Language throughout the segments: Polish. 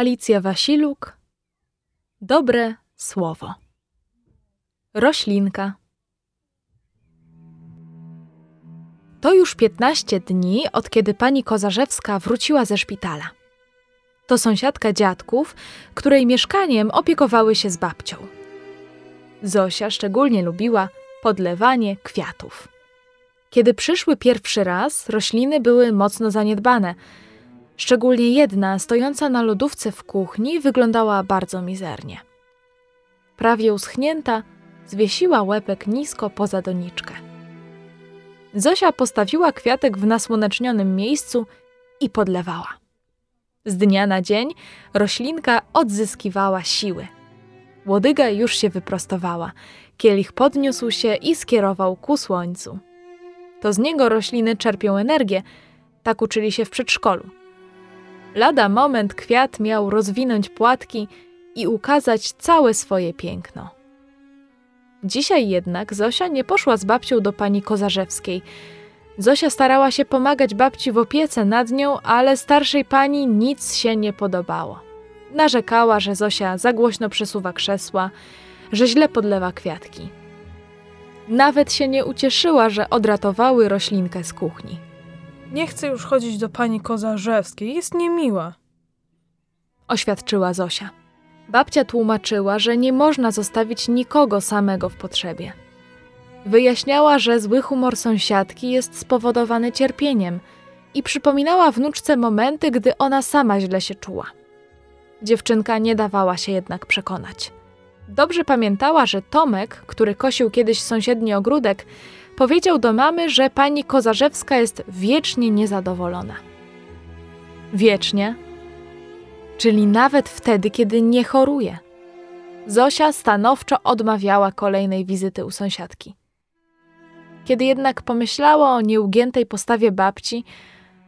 Alicja Wasiluk. Dobre słowo. Roślinka. To już 15 dni, od kiedy pani Kozarzewska wróciła ze szpitala. To sąsiadka dziadków, której mieszkaniem opiekowały się z babcią. Zosia szczególnie lubiła podlewanie kwiatów. Kiedy przyszły pierwszy raz, rośliny były mocno zaniedbane. Szczególnie jedna, stojąca na lodówce w kuchni, wyglądała bardzo mizernie. Prawie uschnięta, zwiesiła łepek nisko poza doniczkę. Zosia postawiła kwiatek w nasłonecznionym miejscu i podlewała. Z dnia na dzień roślinka odzyskiwała siły. Łodyga już się wyprostowała, kielich podniósł się i skierował ku słońcu. To z niego rośliny czerpią energię, tak uczyli się w przedszkolu. Lada moment kwiat miał rozwinąć płatki i ukazać całe swoje piękno. Dzisiaj jednak Zosia nie poszła z babcią do pani Kozarzewskiej. Zosia starała się pomagać babci w opiece nad nią, ale starszej pani nic się nie podobało. Narzekała, że Zosia za głośno przesuwa krzesła, że źle podlewa kwiatki. Nawet się nie ucieszyła, że odratowały roślinkę z kuchni. Nie chcę już chodzić do pani Kozarzewskiej, jest niemiła. Oświadczyła Zosia. Babcia tłumaczyła, że nie można zostawić nikogo samego w potrzebie. Wyjaśniała, że zły humor sąsiadki jest spowodowany cierpieniem i przypominała wnuczce momenty, gdy ona sama źle się czuła. Dziewczynka nie dawała się jednak przekonać. Dobrze pamiętała, że Tomek, który kosił kiedyś sąsiedni ogródek, powiedział do mamy, że pani Kozarzewska jest wiecznie niezadowolona. Wiecznie, czyli nawet wtedy, kiedy nie choruje. Zosia stanowczo odmawiała kolejnej wizyty u sąsiadki. Kiedy jednak pomyślała o nieugiętej postawie babci,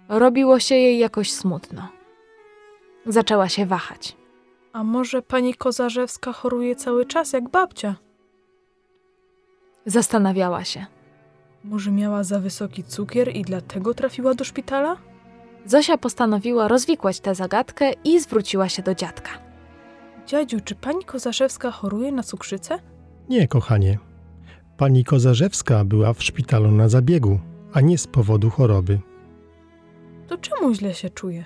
robiło się jej jakoś smutno. Zaczęła się wahać. A może pani Kozarzewska choruje cały czas jak babcia? Zastanawiała się. Może miała za wysoki cukier i dlatego trafiła do szpitala? Zosia postanowiła rozwikłać tę zagadkę i zwróciła się do dziadka. Dziadziu, czy pani Kozarzewska choruje na cukrzycę? Nie, kochanie. Pani Kozarzewska była w szpitalu na zabiegu, a nie z powodu choroby. To czemu źle się czuje?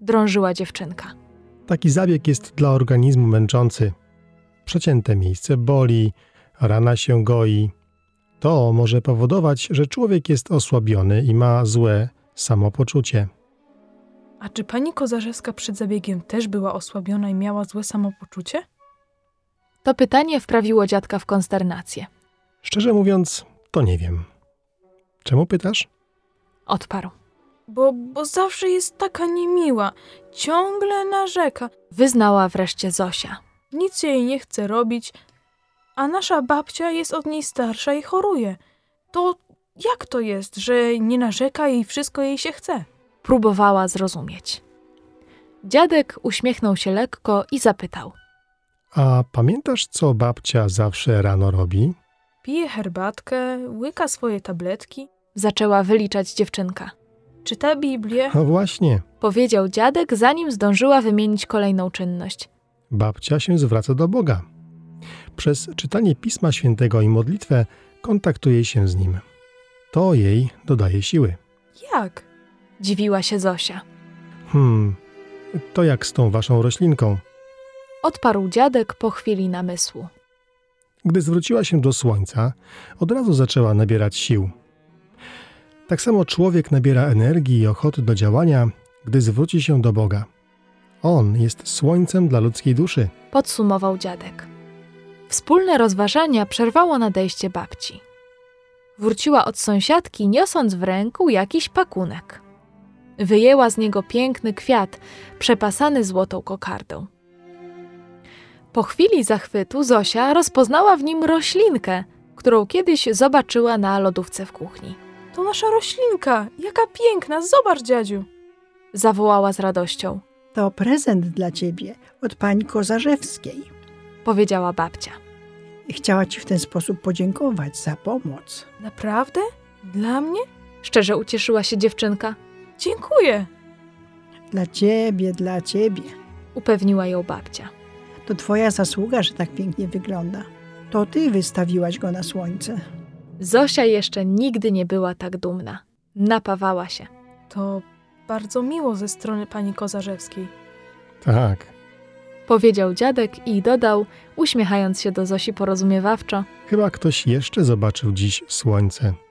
Drążyła dziewczynka. Taki zabieg jest dla organizmu męczący. Przecięte miejsce boli, rana się goi. To może powodować, że człowiek jest osłabiony i ma złe samopoczucie. A czy pani Kozarzewska przed zabiegiem też była osłabiona i miała złe samopoczucie? To pytanie wprawiło dziadka w konsternację. Szczerze mówiąc, to nie wiem. Czemu pytasz? Odparł. Bo, bo zawsze jest taka niemiła. Ciągle narzeka. Wyznała wreszcie Zosia. Nic jej nie chce robić, a nasza babcia jest od niej starsza i choruje. To jak to jest, że nie narzeka i wszystko jej się chce? Próbowała zrozumieć. Dziadek uśmiechnął się lekko i zapytał. A pamiętasz, co babcia zawsze rano robi? Pije herbatkę, łyka swoje tabletki, Zaczęła wyliczać dziewczynka. czyta Biblię. No właśnie, Powiedział dziadek, zanim zdążyła wymienić kolejną czynność. babcia się zwraca do Boga. Przez czytanie Pisma Świętego i modlitwę kontaktuje się z Nim. To jej dodaje siły. Jak? Dziwiła się Zosia. Hmm, to jak z tą waszą roślinką. Odparł dziadek po chwili namysłu. Gdy zwróciła się do słońca, od razu zaczęła nabierać sił. Tak samo człowiek nabiera energii i ochoty do działania, gdy zwróci się do Boga. On jest słońcem dla ludzkiej duszy. Podsumował dziadek. Wspólne rozważania przerwało nadejście babci. Wróciła od sąsiadki, niosąc w ręku jakiś pakunek. Wyjęła z niego piękny kwiat, przepasany złotą kokardą. Po chwili zachwytu Zosia rozpoznała w nim roślinkę, którą kiedyś zobaczyła na lodówce w kuchni. To nasza roślinka. Jaka piękna. Zobacz, dziadziu. Zawołała z radością. To prezent dla ciebie od pani Kozarzewskiej. Powiedziała babcia. Chciała ci w ten sposób podziękować za pomoc. Naprawdę? Dla mnie? Szczerze ucieszyła się dziewczynka. Dziękuję. Dla ciebie, dla ciebie. upewniła ją babcia. To twoja zasługa, że tak pięknie wygląda. To ty wystawiłaś go na słońce. Zosia jeszcze nigdy nie była tak dumna. Napawała się. To bardzo miło ze strony pani Kozarzewskiej. Tak, Powiedział dziadek i dodał, uśmiechając się do Zosi porozumiewawczo. chyba ktoś jeszcze zobaczył dziś słońce.